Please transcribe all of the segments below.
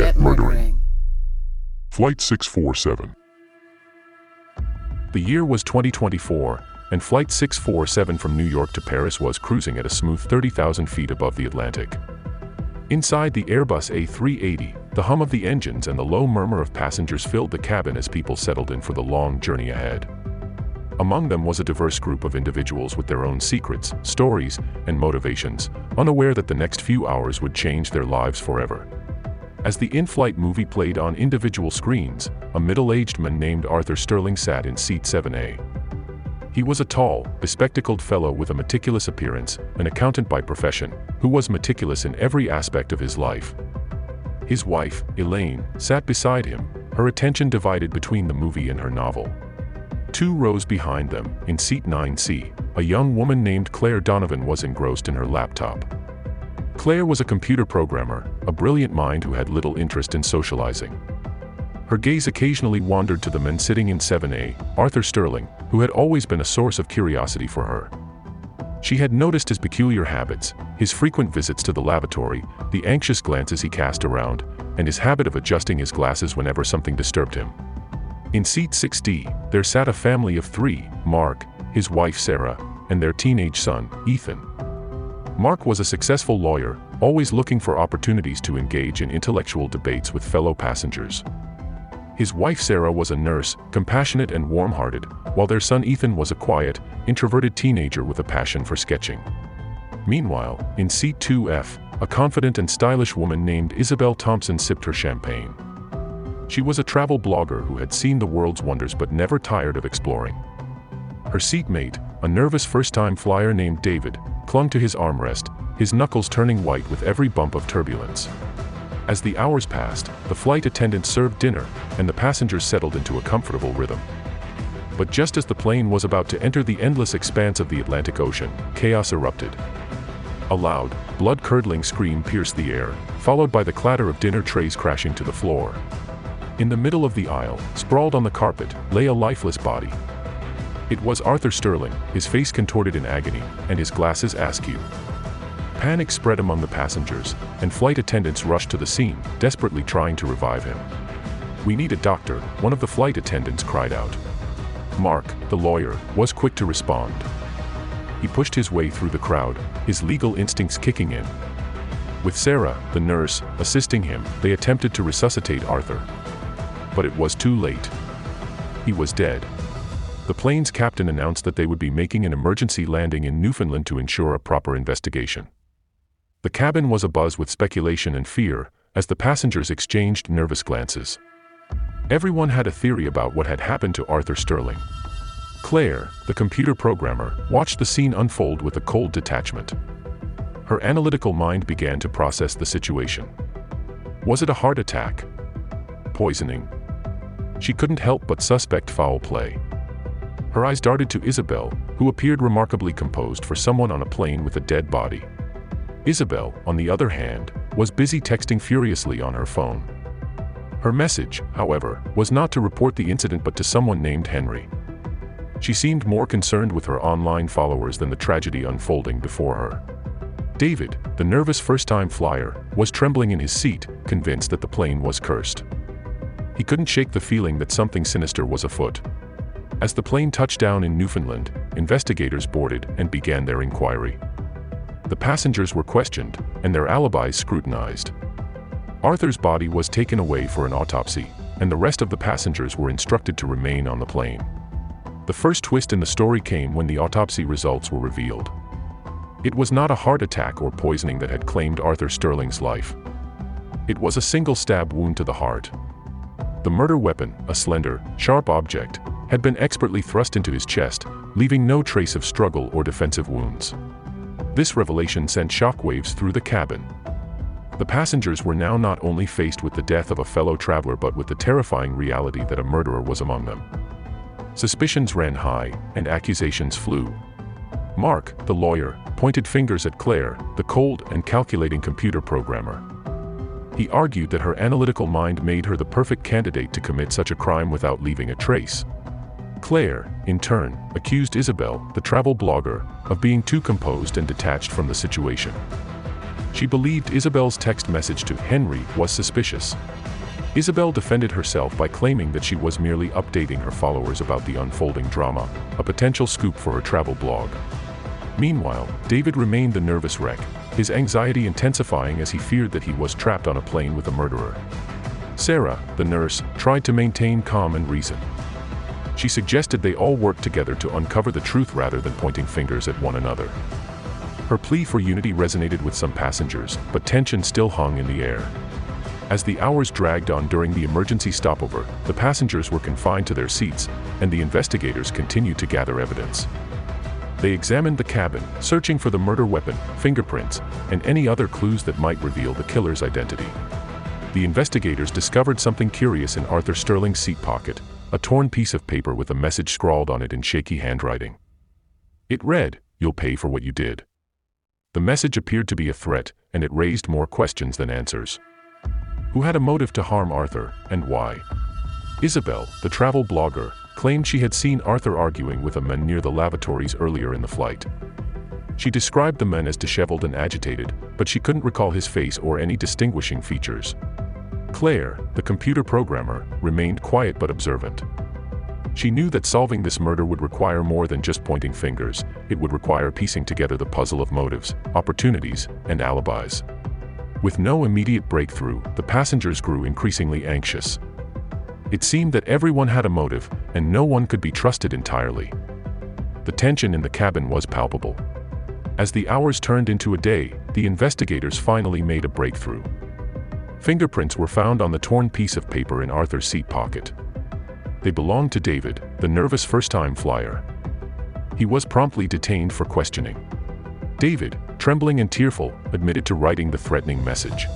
Murdering. Flight 647. The year was 2024, and Flight 647 from New York to Paris was cruising at a smooth 30,000 feet above the Atlantic. Inside the Airbus A380, the hum of the engines and the low murmur of passengers filled the cabin as people settled in for the long journey ahead. Among them was a diverse group of individuals with their own secrets, stories, and motivations, unaware that the next few hours would change their lives forever. As the in-flight movie played on individual screens, a middle-aged man named Arthur Sterling sat in seat 7A. He was a tall, bespectacled fellow with a meticulous appearance, an accountant by profession, who was meticulous in every aspect of his life. His wife, Elaine, sat beside him, her attention divided between the movie and her novel. Two rows behind them, in seat 9C, a young woman named Claire Donovan was engrossed in her laptop. Claire was a computer programmer, a brilliant mind who had little interest in socializing. Her gaze occasionally wandered to the men sitting in 7A, Arthur Sterling, who had always been a source of curiosity for her. She had noticed his peculiar habits, his frequent visits to the lavatory, the anxious glances he cast around, and his habit of adjusting his glasses whenever something disturbed him. In seat 6D, there sat a family of three, Mark, his wife Sarah, and their teenage son, Ethan. Mark was a successful lawyer, always looking for opportunities to engage in intellectual debates with fellow passengers. His wife Sarah was a nurse, compassionate and warm-hearted, while their son Ethan was a quiet, introverted teenager with a passion for sketching. Meanwhile, in seat 2F, a confident and stylish woman named Isabel Thompson sipped her champagne. She was a travel blogger who had seen the world's wonders but never tired of exploring. Her seatmate, a nervous first-time flyer named David, clung to his armrest, his knuckles turning white with every bump of turbulence. As the hours passed, the flight attendant served dinner, and the passengers settled into a comfortable rhythm. But just as the plane was about to enter the endless expanse of the Atlantic Ocean, chaos erupted. A loud, blood-curdling scream pierced the air, followed by the clatter of dinner trays crashing to the floor. In the middle of the aisle, sprawled on the carpet, lay a lifeless body. It was Arthur Sterling, his face contorted in agony, and his glasses askew. Panic spread among the passengers, and flight attendants rushed to the scene, desperately trying to revive him. We need a doctor, one of the flight attendants cried out. Mark, the lawyer, was quick to respond. He pushed his way through the crowd, his legal instincts kicking in. With Sarah, the nurse, assisting him, they attempted to resuscitate Arthur, but it was too late. He was dead. The plane's captain announced that they would be making an emergency landing in Newfoundland to ensure a proper investigation. The cabin was abuzz with speculation and fear as the passengers exchanged nervous glances. Everyone had a theory about what had happened to Arthur Sterling. Claire, the computer programmer, watched the scene unfold with a cold detachment. Her analytical mind began to process the situation. Was it a heart attack? Poisoning? she couldn't help but suspect foul play. Her eyes darted to Isabel, who appeared remarkably composed for someone on a plane with a dead body. Isabel, on the other hand, was busy texting furiously on her phone. Her message, however, was not to report the incident but to someone named Henry. She seemed more concerned with her online followers than the tragedy unfolding before her. David, the nervous first-time flyer, was trembling in his seat, convinced that the plane was cursed. He couldn't shake the feeling that something sinister was afoot. As the plane touched down in Newfoundland, investigators boarded and began their inquiry. The passengers were questioned, and their alibis scrutinized. Arthur's body was taken away for an autopsy, and the rest of the passengers were instructed to remain on the plane. The first twist in the story came when the autopsy results were revealed. It was not a heart attack or poisoning that had claimed Arthur Sterling's life. It was a single stab wound to the heart, the murder weapon, a slender, sharp object, had been expertly thrust into his chest, leaving no trace of struggle or defensive wounds. This revelation sent shockwaves through the cabin. The passengers were now not only faced with the death of a fellow traveler but with the terrifying reality that a murderer was among them. Suspicions ran high, and accusations flew. Mark, the lawyer, pointed fingers at Claire, the cold and calculating computer programmer. He argued that her analytical mind made her the perfect candidate to commit such a crime without leaving a trace. Claire, in turn, accused Isabel, the travel blogger, of being too composed and detached from the situation. She believed Isabel's text message to Henry was suspicious. Isabel defended herself by claiming that she was merely updating her followers about the unfolding drama, a potential scoop for her travel blog. Meanwhile, David remained the nervous wreck, his anxiety intensifying as he feared that he was trapped on a plane with a murderer. Sarah, the nurse, tried to maintain calm and reason. She suggested they all work together to uncover the truth rather than pointing fingers at one another. Her plea for unity resonated with some passengers, but tension still hung in the air. As the hours dragged on during the emergency stopover, the passengers were confined to their seats, and the investigators continued to gather evidence. They examined the cabin, searching for the murder weapon, fingerprints, and any other clues that might reveal the killer's identity. The investigators discovered something curious in Arthur Sterling's seat pocket, a torn piece of paper with a message scrawled on it in shaky handwriting. It read, You'll pay for what you did. The message appeared to be a threat, and it raised more questions than answers. Who had a motive to harm Arthur, and why? Isabel, the travel blogger, claimed she had seen Arthur arguing with a man near the lavatories earlier in the flight. She described the man as disheveled and agitated, but she couldn't recall his face or any distinguishing features. Claire, the computer programmer, remained quiet but observant. She knew that solving this murder would require more than just pointing fingers, it would require piecing together the puzzle of motives, opportunities, and alibis. With no immediate breakthrough, the passengers grew increasingly anxious. It seemed that everyone had a motive, and no one could be trusted entirely. The tension in the cabin was palpable. As the hours turned into a day, the investigators finally made a breakthrough. Fingerprints were found on the torn piece of paper in Arthur's seat pocket. They belonged to David, the nervous first-time flyer. He was promptly detained for questioning. David, trembling and tearful, admitted to writing the threatening message.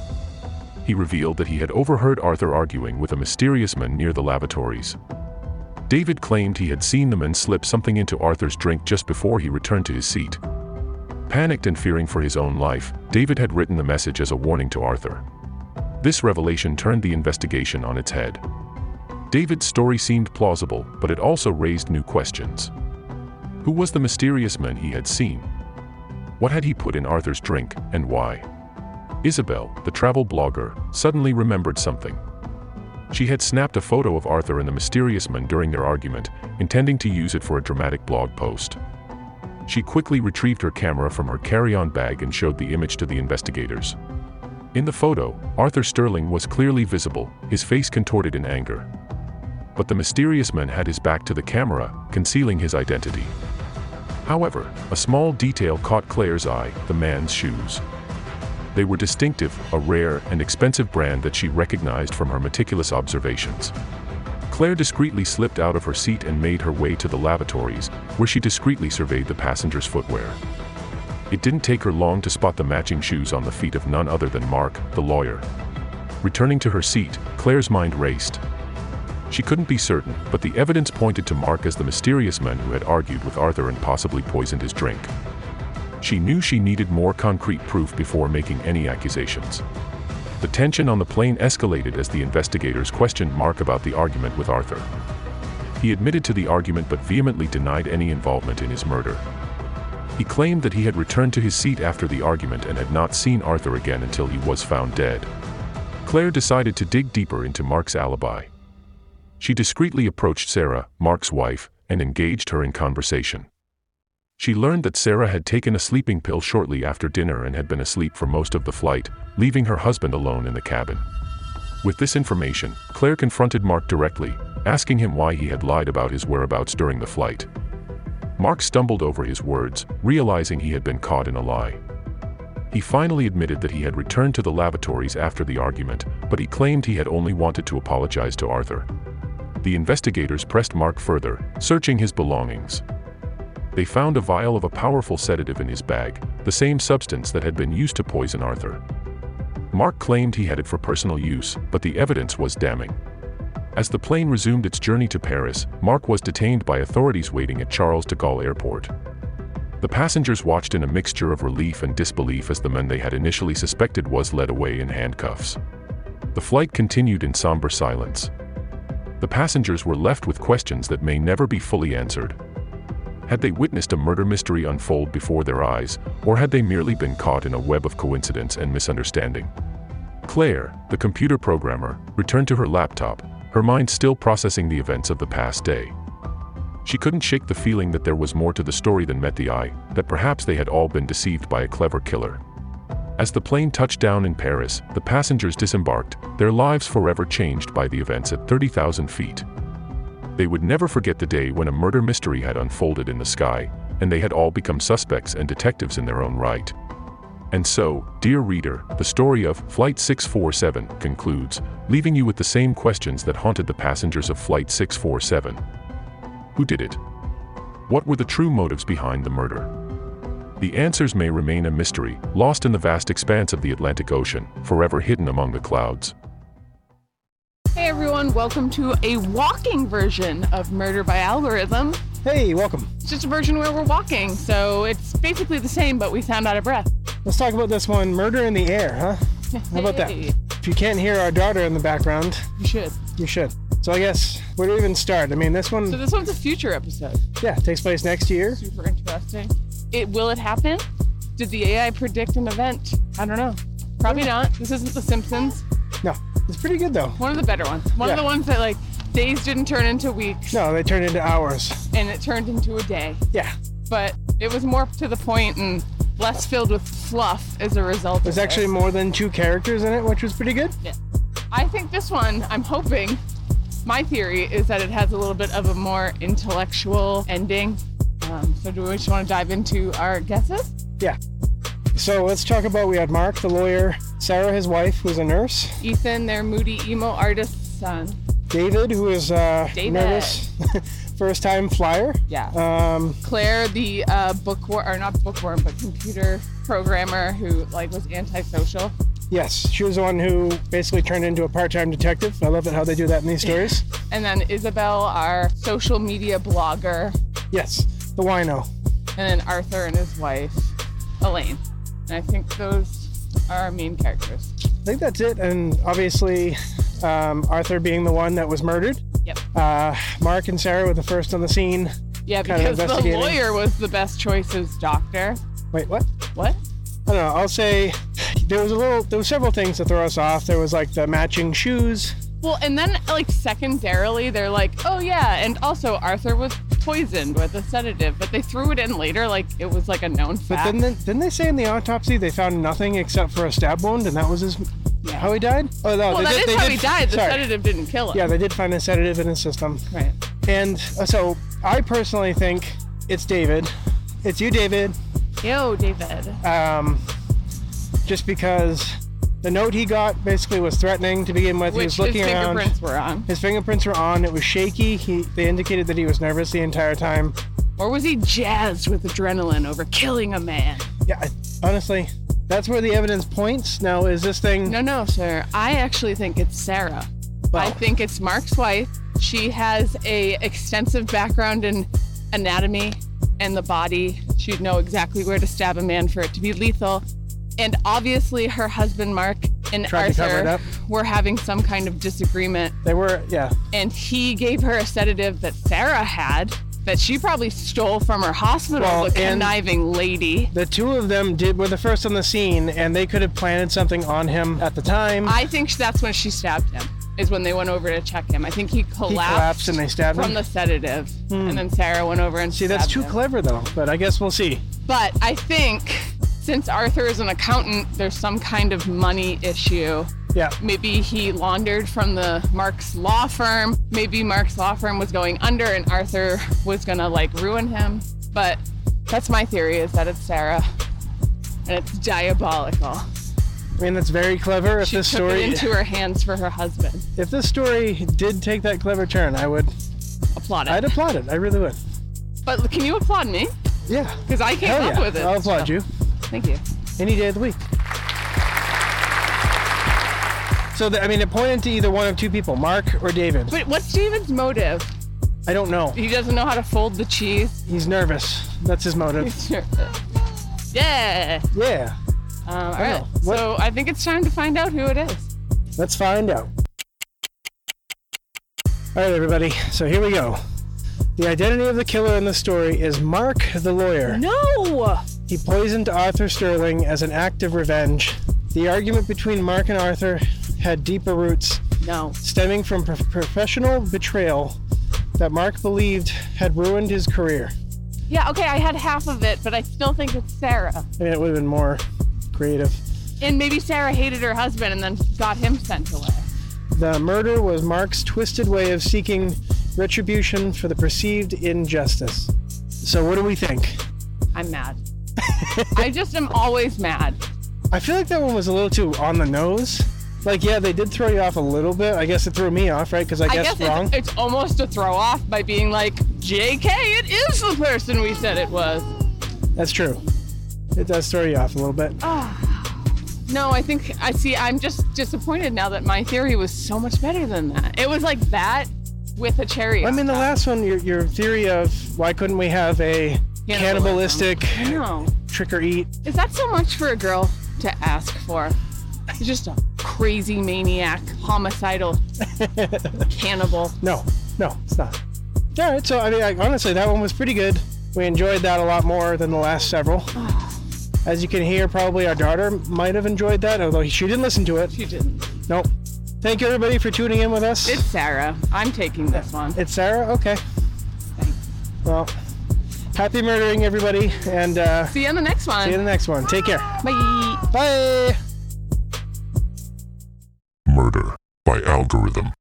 He revealed that he had overheard Arthur arguing with a mysterious man near the lavatories. David claimed he had seen the man slip something into Arthur's drink just before he returned to his seat. Panicked and fearing for his own life, David had written the message as a warning to Arthur. This revelation turned the investigation on its head. David's story seemed plausible, but it also raised new questions. Who was the mysterious man he had seen? What had he put in Arthur's drink, and why? Isabel, the travel blogger, suddenly remembered something. She had snapped a photo of Arthur and the mysterious man during their argument, intending to use it for a dramatic blog post. She quickly retrieved her camera from her carry-on bag and showed the image to the investigators. In the photo, Arthur Sterling was clearly visible, his face contorted in anger but the mysterious man had his back to the camera, concealing his identity. However, a small detail caught Claire's eye, the man's shoes. They were distinctive, a rare and expensive brand that she recognized from her meticulous observations. Claire discreetly slipped out of her seat and made her way to the lavatories, where she discreetly surveyed the passenger's footwear. It didn't take her long to spot the matching shoes on the feet of none other than Mark, the lawyer. Returning to her seat, Claire's mind raced. She couldn't be certain, but the evidence pointed to Mark as the mysterious man who had argued with Arthur and possibly poisoned his drink. She knew she needed more concrete proof before making any accusations. The tension on the plane escalated as the investigators questioned Mark about the argument with Arthur. He admitted to the argument but vehemently denied any involvement in his murder. He claimed that he had returned to his seat after the argument and had not seen Arthur again until he was found dead. Claire decided to dig deeper into Mark's alibi. She discreetly approached Sarah, Mark's wife, and engaged her in conversation. She learned that Sarah had taken a sleeping pill shortly after dinner and had been asleep for most of the flight, leaving her husband alone in the cabin. With this information, Claire confronted Mark directly, asking him why he had lied about his whereabouts during the flight. Mark stumbled over his words, realizing he had been caught in a lie. He finally admitted that he had returned to the lavatories after the argument, but he claimed he had only wanted to apologize to Arthur the investigators pressed Mark further, searching his belongings. They found a vial of a powerful sedative in his bag, the same substance that had been used to poison Arthur. Mark claimed he had it for personal use, but the evidence was damning. As the plane resumed its journey to Paris, Mark was detained by authorities waiting at Charles de Gaulle Airport. The passengers watched in a mixture of relief and disbelief as the man they had initially suspected was led away in handcuffs. The flight continued in somber silence, the passengers were left with questions that may never be fully answered. Had they witnessed a murder mystery unfold before their eyes, or had they merely been caught in a web of coincidence and misunderstanding? Claire, the computer programmer, returned to her laptop, her mind still processing the events of the past day. She couldn't shake the feeling that there was more to the story than met the eye, that perhaps they had all been deceived by a clever killer. As the plane touched down in Paris, the passengers disembarked, their lives forever changed by the events at 30,000 feet. They would never forget the day when a murder mystery had unfolded in the sky, and they had all become suspects and detectives in their own right. And so, dear reader, the story of Flight 647 concludes, leaving you with the same questions that haunted the passengers of Flight 647. Who did it? What were the true motives behind the murder? The answers may remain a mystery, lost in the vast expanse of the Atlantic Ocean, forever hidden among the clouds. Hey everyone, welcome to a walking version of Murder by Algorithm. Hey, welcome. It's just a version where we're walking, so it's basically the same, but we sound out of breath. Let's talk about this one Murder in the Air, huh? How about that? Hey, If you can't hear our daughter in the background, You should. you should. So I guess where do we even start? I mean, this one, So this one's a future episode. yeah, takes place next year. Super interesting. It will it happen? Did the AI predict an event? I don't know. Probably not. This isn't The Simpsons. No, it's pretty good though. One of the better ones. One of Yeah. the ones that like days didn't turn into weeks, No, they turned into hours. and it turned into a day. Yeah, But it was more to the point and less filled with fluff as a result. there's of actually this. more than two characters in it, which was pretty good. Yeah. I think this one, I'm hoping, my theory is that it has a little bit of a more intellectual ending. Um, so, do we just want to dive into our guesses? Yeah. So let's talk about we had Mark, the lawyer, Sarah, his wife, who's a nurse, Ethan, their moody emo artist's son. David, who is uh, David. nervous, first time flyer. Yeah. Um, Claire, the uh, bookworm, or not bookworm, but computer programmer who like was antisocial. yes, she was the one who basically turned into a part-time detective. I love it how they do that in these stories. And then Isabel, our social media blogger. Yes, the wino. And then Arthur and his wife, Elaine. And I think those are our main characters. I think that's it. And obviously, um, Arthur being the one that was murdered. Yep. Uh, Mark and Sarah were the first on the scene. Yeah, because the lawyer was the best choice as doctor. Wait, what? What? I don't know. I'll say there was a little. There were several things to throw us off. There was like the matching shoes. Well, and then like secondarily, they're like, oh yeah, and also Arthur was poisoned with a sedative, but they threw it in later, like it was like a known fact. But then, then didn't they say in the autopsy they found nothing except for a stab wound, and that was his Yeah. how he died? Oh no, well, they that did, is they how did, he died. The sorry. sedative didn't kill him. Yeah, they did find a sedative in his system. Right. And uh, so I personally think it's David. It's you, David. Yo, David. um, just because the note he got basically was threatening to begin with. he Which was his looking around. fingerprints were on. His fingerprints were on. It was shaky. He they indicated that he was nervous the entire time. Or was he jazzed with adrenaline over killing a man? Yeah, I, honestly, that's where the evidence points. Now, is this thing? No, no, sir. I actually think it's Sarah. I think it's Mark's wife. She has a extensive background in anatomy and the body. She'd know exactly where to stab a man for it to be lethal. And obviously, her husband Mark and Tried to cover it Arthur were having some kind of disagreement, They were. Yeah. and he gave her a sedative that Sarah had that she probably stole from her hospital. Well, the conniving lady. The two of them did were the first on the scene, and they could have planted something on him at the time. I think that's when she stabbed him. Is when they went over to check him. I think he collapsed. he collapsed and they stabbed from him. From the sedative, hmm. and then Sarah went over and See, that's too him. clever though. But I guess we'll see. But I think since Arthur is an accountant, there's some kind of money issue. Yeah. Maybe he laundered from the Mark's law firm. Maybe Mark's law firm was going under, and Arthur was gonna like ruin him. But that's my theory: is that it's Sarah, and it's diabolical. I mean, that's very clever. If She this took story, it into her hands for her husband. if this story did take that clever turn, I would, Applaud it. I'd applaud it. I really would. But can you applaud me? Yeah. Because I came Hell up yeah. with it. I'll applaud so- you. Thank you. any day of the week. So, the, I mean, it pointed to either one of two people, Mark or David. But what's David's motive? I don't know. He doesn't know how to fold the cheese. He's nervous. That's his motive. yeah. Yeah. Um, all right. What- So I think it's time to find out who it is. Let's find out. All right, everybody. So here we go. The identity of the killer in the story is Mark the lawyer. No! He poisoned Arthur Sterling as an act of revenge. The argument between Mark and Arthur had deeper roots, No. stemming from pro- professional betrayal that Mark believed had ruined his career. Yeah, okay, I had half of it, but I still think it's Sarah. I mean, it would have been more creative. And maybe Sarah hated her husband and then got him sent away. The murder was Mark's twisted way of seeking retribution for the perceived injustice. So, what do we think? I'm mad. I just am always mad. I feel like that one was a little too on the nose. Like, yeah, they did throw you off a little bit. I guess it threw me off, right? Because I, I guessed guess wrong. it's, it's almost a throw off by being like, JK, it is the person we said it was. That's true. It does throw you off a little bit. Ah. No, I think I see. I'm just disappointed now that my theory was so much better than that. It was like that with a cherry. I mean, the top. last one, your, your theory of why couldn't we have a cannibalistic No. trick or eat? Is that so much for a girl to ask for? You're just a crazy maniac, homicidal cannibal. No, no, it's not. All right, so I mean, I, honestly, that one was pretty good. We enjoyed that a lot more than the last several. As you can hear, probably our daughter might have enjoyed that, although she didn't listen to it. She didn't. Nope. Thank you, everybody, for tuning in with us. It's Sarah. I'm taking this one. It's Sarah? Okay. Well, happy murdering, everybody, and uh, See you in the next one. see you in the next one. Take care. Bye. Bye. Murder by Algorithm.